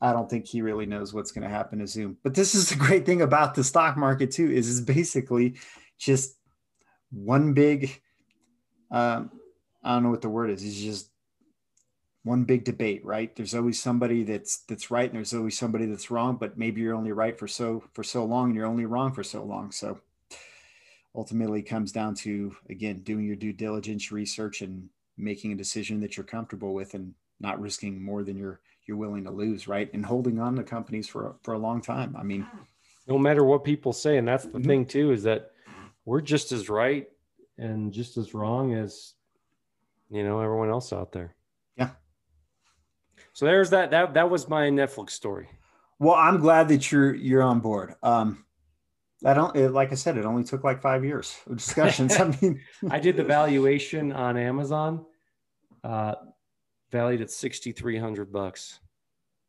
I don't think he really knows what's going to happen to Zoom. But this is the great thing about the stock market too, is it's basically just one big. Um, I don't know what the word is. It's just one big debate, right? There's always somebody that's that's right and there's always somebody that's wrong, but maybe you're only right for so for so long and you're only wrong for so long. So ultimately comes down to again doing your due diligence research and making a decision that you're comfortable with and not risking more than you're you're willing to lose, right? And holding on to companies for for a long time. I mean, no matter what people say, and that's the mm-hmm. thing too, is that we're just as right and just as wrong as you know everyone else out there. So there's that. That that was my Netflix story. Well, I'm glad that you're you're on board. Um, I don't it, like I said, it only took like five years of discussions. I mean, I did the valuation on Amazon, uh, valued at sixty three hundred bucks.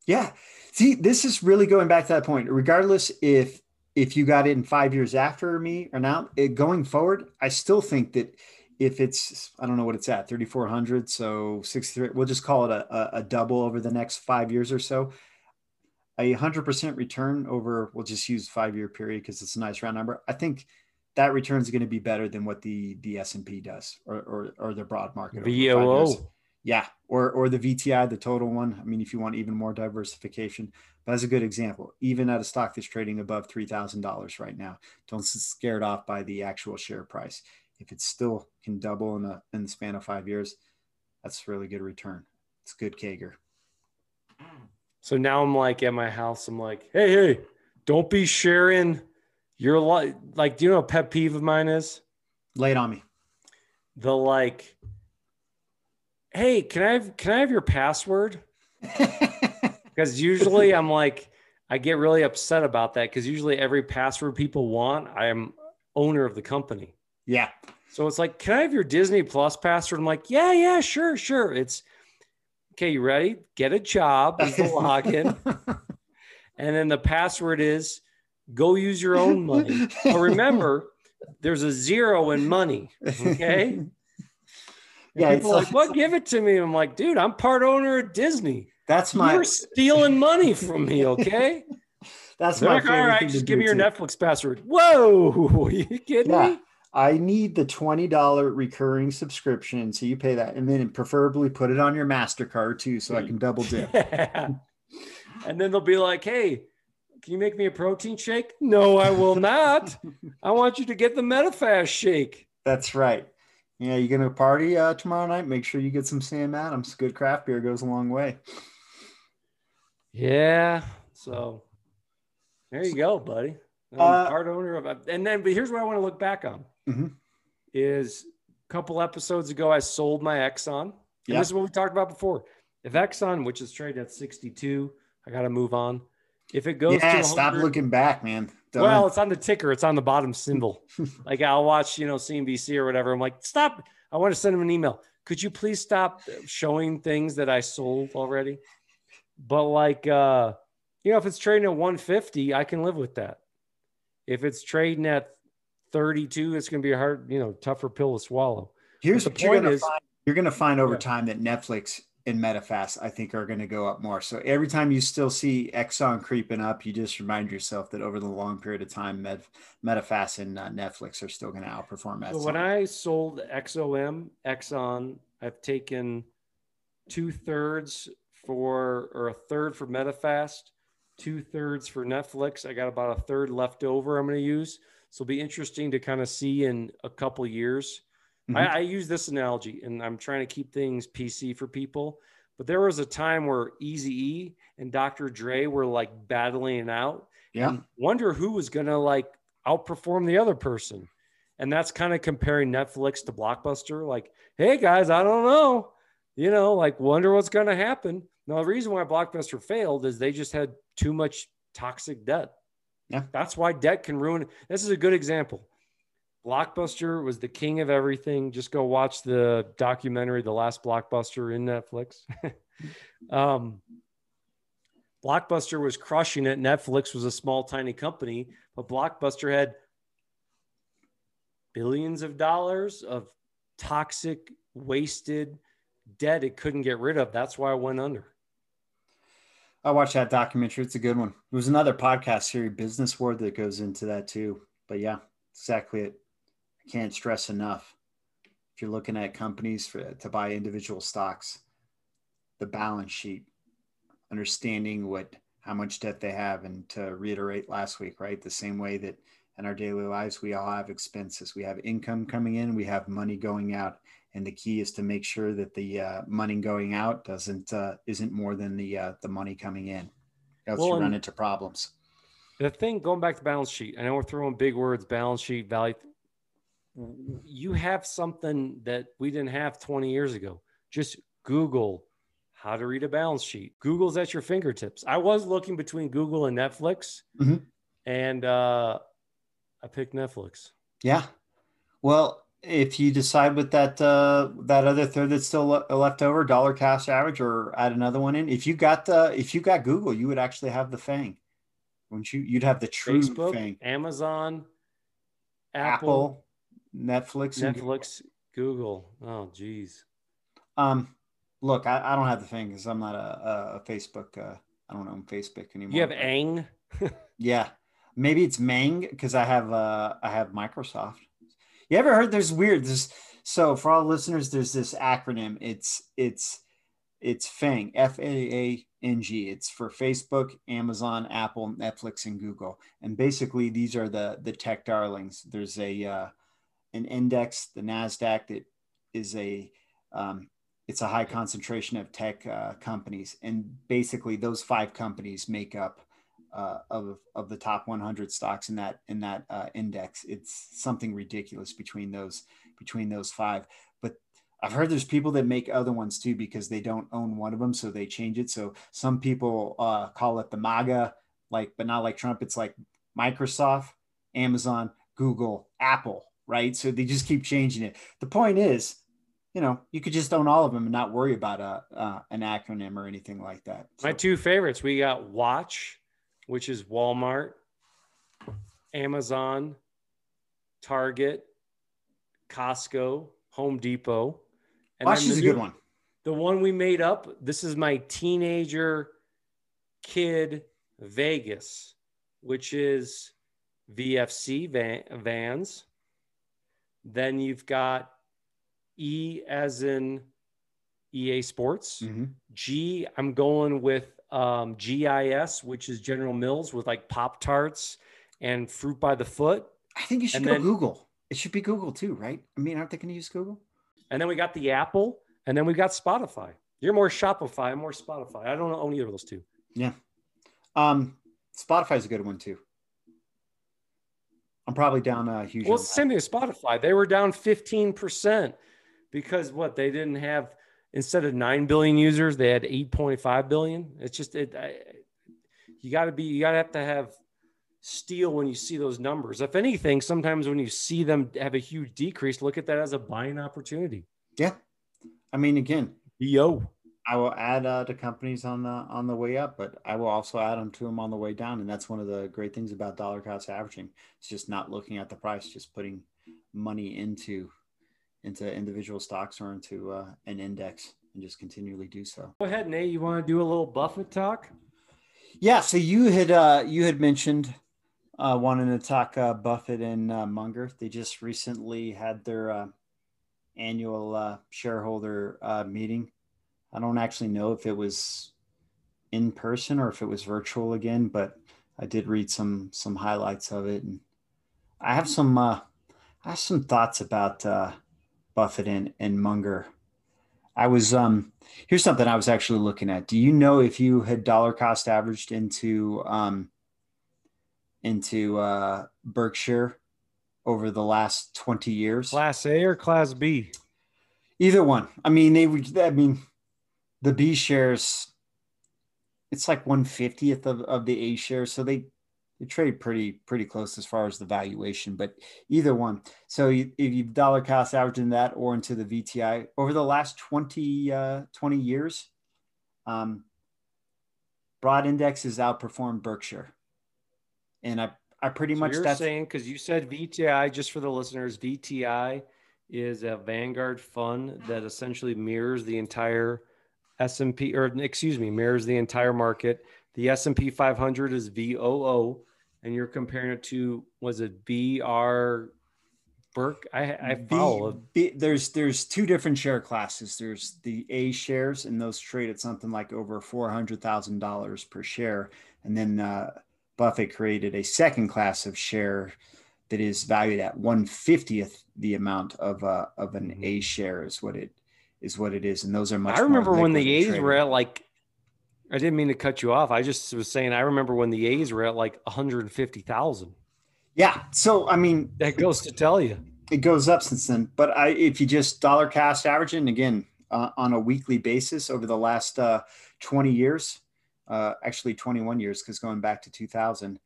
Yeah, see, this is really going back to that point. Regardless if if you got it in five years after me or now, it, going forward, I still think that if it's I don't know what it's at 3400 so 63 we'll just call it a, a double over the next five years or so a 100% return over we'll just use five year period because it's a nice round number I think that return is going to be better than what the the S and P does or, or or the broad market. VOO. Yeah, or or the VTI, the total one. I mean, if you want even more diversification, but as a good example, even at a stock that's trading above three thousand dollars right now, don't get scared off by the actual share price. If it still can double in a in the span of five years, that's really good return. It's good CAGR. So now I'm like at my house. I'm like, hey, hey, don't be sharing your like. Like, do you know a pet peeve of mine is? Lay it on me. The like hey, can I have can I have your password? Because usually I'm like, I get really upset about that because usually every password people want, I am owner of the company. Yeah. So it's like, can I have your Disney Plus password? I'm like, yeah, yeah, sure, sure. It's okay, you ready? Get a job is the login. and then the password is go use your own money. But remember, there's a zero in money. Okay yeah, people like, "What? Give it to me." I'm like, "Dude, I'm part owner of Disney. That's my. You're stealing money from me, okay?" That's They're my. Like, All right, just give me your too. Netflix password. Whoa, Are you kidding yeah. me? I need the twenty dollar recurring subscription, so you pay that, and then preferably put it on your Mastercard too, so I can double dip. Yeah. And then they'll be like, "Hey, can you make me a protein shake?" No, I will not. I want you to get the Medifast shake. That's right. Yeah, you're gonna party uh, tomorrow night? Make sure you get some Sam Adams. Good craft beer goes a long way. Yeah. So there you go, buddy. I'm uh, part owner of, and then but here's what I want to look back on: mm-hmm. is a couple episodes ago I sold my Exxon. Yeah. This is what we talked about before. If Exxon, which is traded at 62, I got to move on. If it goes, yeah, stop looking back, man. Don't. Well, it's on the ticker. It's on the bottom symbol. like I'll watch, you know, CNBC or whatever. I'm like, stop. I want to send him an email. Could you please stop showing things that I sold already? But like, uh, you know, if it's trading at 150, I can live with that. If it's trading at 32, it's going to be a hard, you know, tougher pill to swallow. Here's the point: is find, you're going to find over yeah. time that Netflix and Medifast, I think, are going to go up more. So every time you still see Exxon creeping up, you just remind yourself that over the long period of time, Med, Medifast and uh, Netflix are still going to outperform Exxon. So when I sold XOM, Exxon, I've taken two thirds for, or a third for Medifast, two thirds for Netflix. I got about a third left over I'm going to use. So it'll be interesting to kind of see in a couple years Mm-hmm. I, I use this analogy, and I'm trying to keep things PC for people. But there was a time where Easy E and Dr. Dre were like battling it out. Yeah. wonder who was gonna like outperform the other person. And that's kind of comparing Netflix to Blockbuster. Like, hey guys, I don't know. You know, like wonder what's gonna happen. Now, the reason why Blockbuster failed is they just had too much toxic debt. Yeah. That's why debt can ruin. This is a good example. Blockbuster was the king of everything. Just go watch the documentary, The Last Blockbuster in Netflix. um, Blockbuster was crushing it. Netflix was a small, tiny company, but Blockbuster had billions of dollars of toxic, wasted debt it couldn't get rid of. That's why it went under. I watched that documentary. It's a good one. It was another podcast series, Business War, that goes into that too. But yeah, exactly it I can't stress enough. If you're looking at companies for, to buy individual stocks, the balance sheet, understanding what how much debt they have, and to reiterate last week, right? The same way that in our daily lives we all have expenses, we have income coming in, we have money going out, and the key is to make sure that the uh, money going out doesn't uh, isn't more than the uh, the money coming in. Else well, you run into problems. The thing going back to balance sheet, I know we're throwing big words, balance sheet, value you have something that we didn't have 20 years ago. Just Google how to read a balance sheet. Google's at your fingertips. I was looking between Google and Netflix, mm-hmm. and uh, I picked Netflix. Yeah. Well, if you decide with that uh, that other third that's still le- left over, dollar cash average, or add another one in, if you got the if you got Google, you would actually have the Fang. Wouldn't you? You'd have the true Facebook, Fang. Amazon, Apple, Apple Netflix, Netflix, Google. Oh, geez. Um, look, I, I don't have the thing because I'm not a, a, Facebook. Uh, I don't own Facebook anymore. You have Ang. yeah, maybe it's Mang because I have uh I have Microsoft. You ever heard there's weird this so for all listeners there's this acronym it's it's it's FANG F A A N G it's for Facebook, Amazon, Apple, Netflix and Google. And basically these are the the tech darlings. There's a uh an index the Nasdaq that is a um, it's a high concentration of tech uh, companies, and basically those five companies make up uh, of of the top 100 stocks in that in that uh, index. It's something ridiculous between those between those five. But I've heard there's people that make other ones too because they don't own one of them, so they change it. So some people uh, call it the MAGA, like, but not like Trump. It's like Microsoft, Amazon, Google, Apple, right? So they just keep changing it. The point is, you know, you could just own all of them and not worry about a uh, an acronym or anything like that. So. My two favorites, we got Watch, which is Walmart, Amazon, Target, Costco, Home Depot. And is a good one. The one we made up. This is my teenager kid Vegas, which is VFC van, Vans. Then you've got E as in EA Sports. Mm-hmm. G, I'm going with um, GIS, which is General Mills with like Pop Tarts and Fruit by the Foot. I think you should and go then, Google. It should be Google too, right? I mean, aren't they going to use Google? And then we got the Apple, and then we got Spotify. You're more Shopify, I'm more Spotify. I don't own either of those two. Yeah. Um, Spotify's a good one too. I'm probably down a huge. Well, same thing as Spotify. They were down 15% because what they didn't have instead of 9 billion users, they had 8.5 billion. It's just, it, I, you got to be, you got to have to have steel when you see those numbers. If anything, sometimes when you see them have a huge decrease, look at that as a buying opportunity. Yeah. I mean, again, yo, I will add uh, to companies on the on the way up, but I will also add them to them on the way down, and that's one of the great things about dollar cost averaging. It's just not looking at the price, just putting money into into individual stocks or into uh, an index, and just continually do so. Go ahead, Nate. You want to do a little Buffett talk? Yeah. So you had uh, you had mentioned uh, wanting to talk uh, Buffett and uh, Munger. They just recently had their uh, annual uh, shareholder uh, meeting I don't actually know if it was in person or if it was virtual again, but I did read some some highlights of it, and I have some uh, I have some thoughts about uh, Buffett and, and Munger. I was um here's something I was actually looking at. Do you know if you had dollar cost averaged into um into uh, Berkshire over the last 20 years? Class A or class B? Either one. I mean, they would I mean the B shares, it's like one fiftieth of, of the A shares. So they, they trade pretty pretty close as far as the valuation, but either one. So you, if you dollar cost average in that or into the VTI over the last 20, uh, 20 years, um, broad index has outperformed Berkshire. And I, I pretty so much you're saying because you said VTI just for the listeners, VTI is a Vanguard fund that essentially mirrors the entire S&P or excuse me, mirrors the entire market. The S&P 500 is VOO and you're comparing it to was it BR Burke? I I follow. B, B, there's there's two different share classes. There's the A shares and those trade at something like over $400,000 per share and then uh, Buffett created a second class of share that is valued at 150th the amount of uh, of an mm-hmm. A share is what it is what it is, and those are much. I remember when the A's traded. were at like. I didn't mean to cut you off. I just was saying I remember when the A's were at like 150,000. Yeah, so I mean that goes to tell you it goes up since then. But I, if you just dollar cost averaging again uh, on a weekly basis over the last uh, 20 years, uh, actually 21 years, because going back to 2000,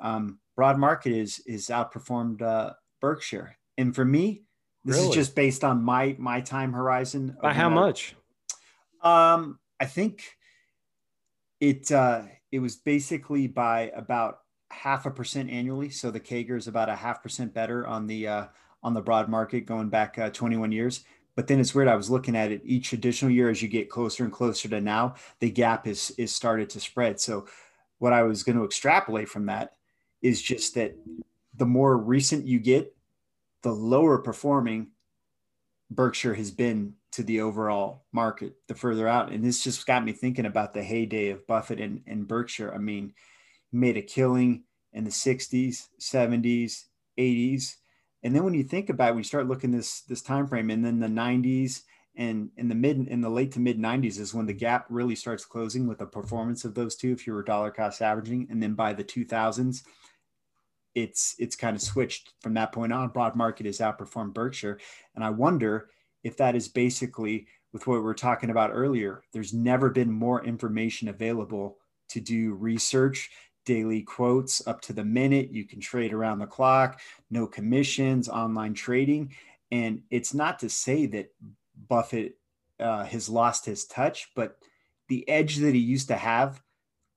um, broad market is is outperformed uh, Berkshire. And for me, this really? is just based on my my time horizon. By how much? Um, I think it uh, it was basically by about half a percent annually. So the CAGR is about a half percent better on the uh, on the broad market going back uh, 21 years. But then it's weird. I was looking at it each additional year as you get closer and closer to now, the gap is is started to spread. So what I was going to extrapolate from that is just that the more recent you get, the lower performing Berkshire has been to the overall market the further out. And this just got me thinking about the heyday of Buffett and, and Berkshire. I mean, made a killing in the 60s, 70s, 80s. And then when you think about it, when you start looking this this time frame, and then the 90s and in the mid in the late to mid 90s is when the gap really starts closing with the performance of those two if you were dollar cost averaging and then by the 2000s it's it's kind of switched from that point on broad market has outperformed berkshire and i wonder if that is basically with what we were talking about earlier there's never been more information available to do research daily quotes up to the minute. You can trade around the clock no commissions online trading. And it's not to say that Buffett uh, has lost his touch, but the edge that he used to have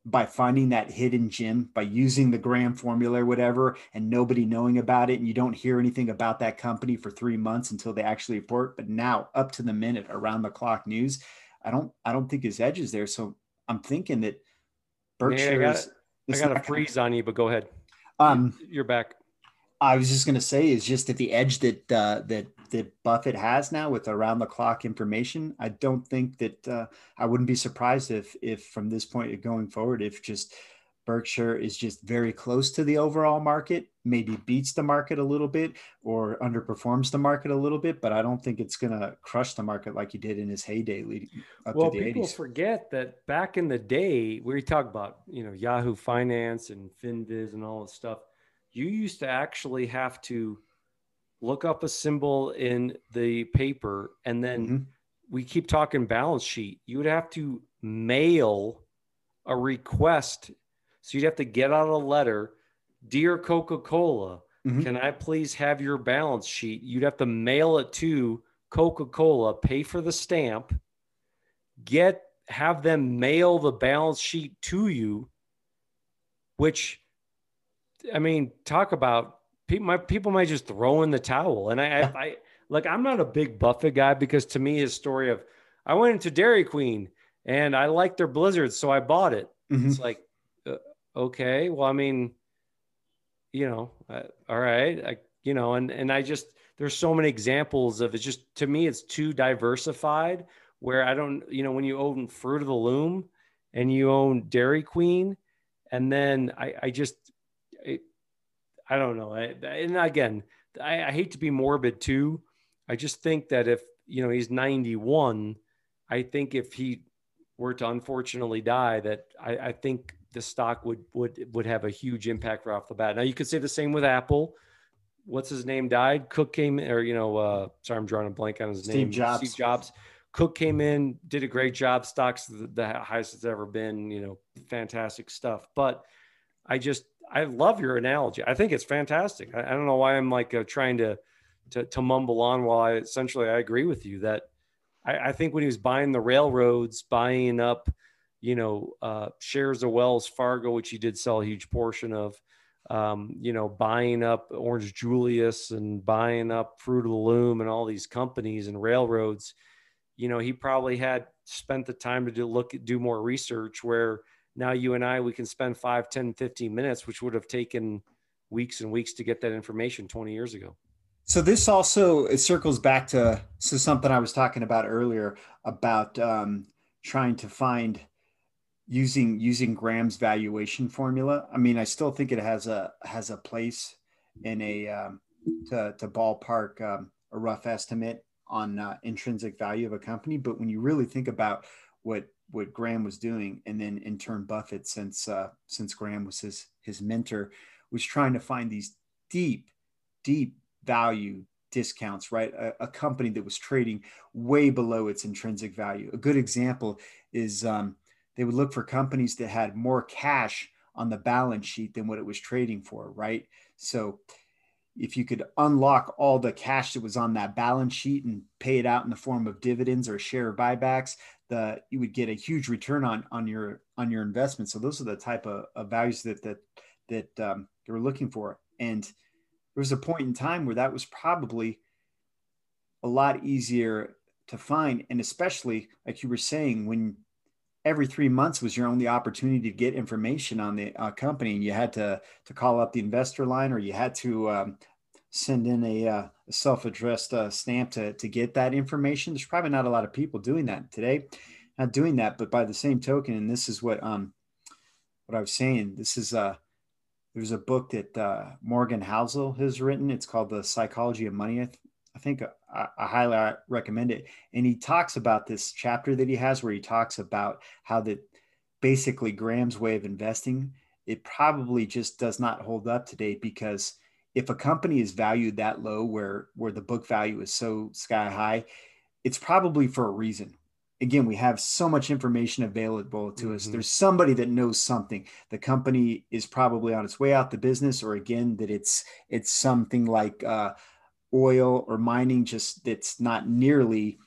by finding that hidden gem, by using the Graham formula or whatever, and nobody knowing about it, and you don't hear anything about that company for three months until they actually report. But now, up to the minute, around the clock news, I don't, I don't think his edge is there. So I'm thinking that Berkshire. Yeah, I got, a freeze on you, but go ahead. Um, you're back. I was just going to say is just that the edge that uh, that that Buffett has now with around the clock information. I don't think that uh, I wouldn't be surprised if if from this point going forward, if just Berkshire is just very close to the overall market, maybe beats the market a little bit or underperforms the market a little bit, but I don't think it's going to crush the market like he did in his heyday leading up well, to the people 80s. forget that back in the day, we talk about, you know, Yahoo Finance and FinViz and all this stuff you used to actually have to look up a symbol in the paper and then mm-hmm. we keep talking balance sheet you would have to mail a request so you'd have to get out a letter dear coca-cola mm-hmm. can i please have your balance sheet you'd have to mail it to coca-cola pay for the stamp get have them mail the balance sheet to you which I mean, talk about people. My people might just throw in the towel, and I, I, I like. I'm not a big Buffett guy because to me, his story of I went into Dairy Queen and I liked their blizzards, so I bought it. Mm-hmm. It's like, uh, okay, well, I mean, you know, uh, all right, I, you know, and and I just there's so many examples of it. Just to me, it's too diversified. Where I don't, you know, when you own Fruit of the Loom and you own Dairy Queen, and then I, I just I don't know. I, and again, I, I hate to be morbid too. I just think that if you know he's 91, I think if he were to unfortunately die, that I, I think the stock would would would have a huge impact right off the bat. Now you could say the same with Apple. What's his name died? Cook came or you know, uh, sorry, I'm drawing a blank on his Steve name. Jobs. Steve Jobs. Cook came in, did a great job. Stocks the, the highest it's ever been. You know, fantastic stuff. But I just I love your analogy. I think it's fantastic. I, I don't know why I'm like uh, trying to, to, to mumble on while I essentially I agree with you that I, I think when he was buying the railroads, buying up, you know, uh, shares of Wells Fargo, which he did sell a huge portion of, um, you know, buying up Orange Julius and buying up Fruit of the Loom and all these companies and railroads, you know, he probably had spent the time to do, look do more research where now you and I, we can spend 5, 10, 15 minutes, which would have taken weeks and weeks to get that information 20 years ago. So this also it circles back to so something I was talking about earlier about um, trying to find using using Graham's valuation formula. I mean, I still think it has a has a place in a um, to, to ballpark um, a rough estimate on uh, intrinsic value of a company. But when you really think about what what Graham was doing, and then in turn Buffett, since uh, since Graham was his his mentor, was trying to find these deep, deep value discounts. Right, a, a company that was trading way below its intrinsic value. A good example is um, they would look for companies that had more cash on the balance sheet than what it was trading for. Right, so if you could unlock all the cash that was on that balance sheet and pay it out in the form of dividends or share buybacks, the you would get a huge return on on your on your investment. So those are the type of, of values that that that um, they were looking for. And there was a point in time where that was probably a lot easier to find, and especially like you were saying when every three months was your only opportunity to get information on the uh, company, and you had to to call up the investor line, or you had to um, send in a, uh, self-addressed uh, stamp to to get that information. There's probably not a lot of people doing that today, not doing that. But by the same token, and this is what um what I was saying. This is uh there's a book that uh, Morgan Housel has written. It's called The Psychology of Money. I, th- I think I, I, highly recommend it. And he talks about this chapter that he has where he talks about how that basically Graham's way of investing, it probably just does not hold up today because if a company is valued that low where where the book value is so sky high, it's probably for a reason. Again we have so much information available to us. Mm-hmm. there's somebody that knows something. The company is probably on its way out the business or again that it's it's something like uh, oil or mining just that's not nearly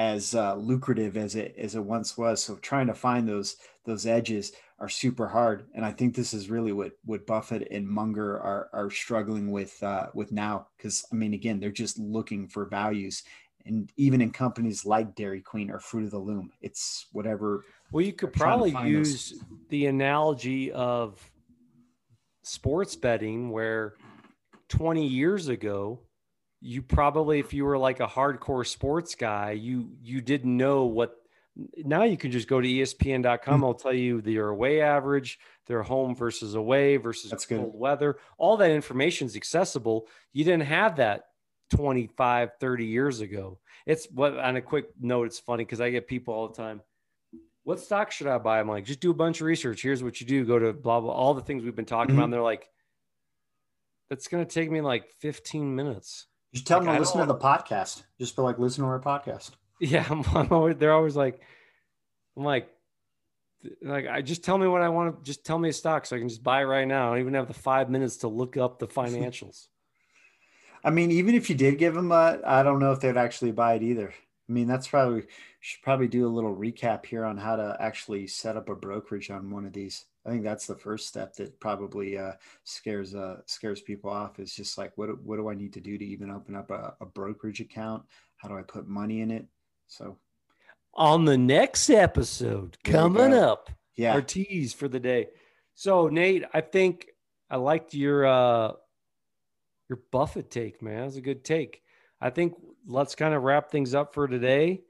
as uh, lucrative as it as it once was so trying to find those those edges are super hard and i think this is really what what buffett and munger are are struggling with uh, with now because i mean again they're just looking for values and even in companies like Dairy Queen or Fruit of the Loom, it's whatever. Well, you could probably use those. the analogy of sports betting, where 20 years ago, you probably, if you were like a hardcore sports guy, you you didn't know what. Now you can just go to ESPN.com. Mm-hmm. I'll tell you their away average, their home versus away versus That's cold good. weather. All that information is accessible. You didn't have that 25, 30 years ago. It's what on a quick note, it's funny because I get people all the time. What stock should I buy? I'm like, just do a bunch of research. Here's what you do. Go to blah blah all the things we've been talking mm-hmm. about. And they're like, that's gonna take me like 15 minutes. Just tell like, them to listen to the podcast. Just feel like listen to our podcast. Yeah, I'm, I'm always, they're always like, I'm like, like I just tell me what I want to. Just tell me a stock so I can just buy it right now. I don't even have the five minutes to look up the financials. I mean, even if you did give them a, I don't know if they'd actually buy it either. I mean, that's probably should probably do a little recap here on how to actually set up a brokerage on one of these. I think that's the first step that probably uh, scares uh, scares people off. Is just like, what what do I need to do to even open up a, a brokerage account? How do I put money in it? So, on the next episode coming up, yeah, our tease for the day. So, Nate, I think I liked your uh, your Buffett take, man. That was a good take. I think let's kind of wrap things up for today.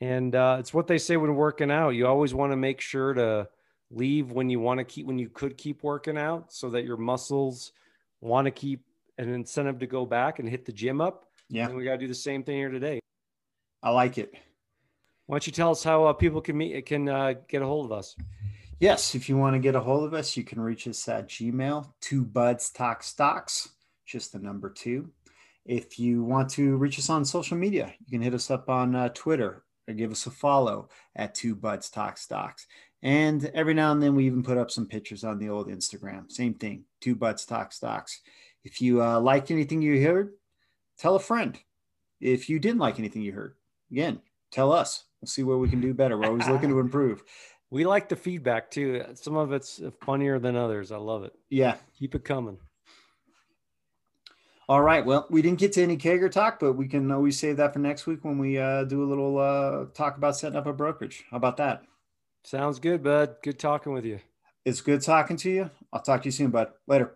And uh, it's what they say when working out. You always want to make sure to leave when you want to keep, when you could keep working out so that your muscles want to keep an incentive to go back and hit the gym up. Yeah. And we got to do the same thing here today. I like it. Why don't you tell us how uh, people can meet, can uh, get a hold of us? Yes, if you want to get a hold of us, you can reach us at Gmail, two buds talk stocks just the number two. If you want to reach us on social media, you can hit us up on uh, Twitter or give us a follow at Two Buds Talk Stocks. And every now and then we even put up some pictures on the old Instagram. Same thing, Two Buds Talk Stocks. If you uh, liked anything you heard, tell a friend. If you didn't like anything you heard, again, tell us. We'll see what we can do better. We're always looking to improve. We like the feedback too. Some of it's funnier than others. I love it. Yeah. Keep it coming. All right. Well, we didn't get to any CAGR talk, but we can always save that for next week when we uh, do a little uh, talk about setting up a brokerage. How about that? Sounds good, bud. Good talking with you. It's good talking to you. I'll talk to you soon, bud. Later.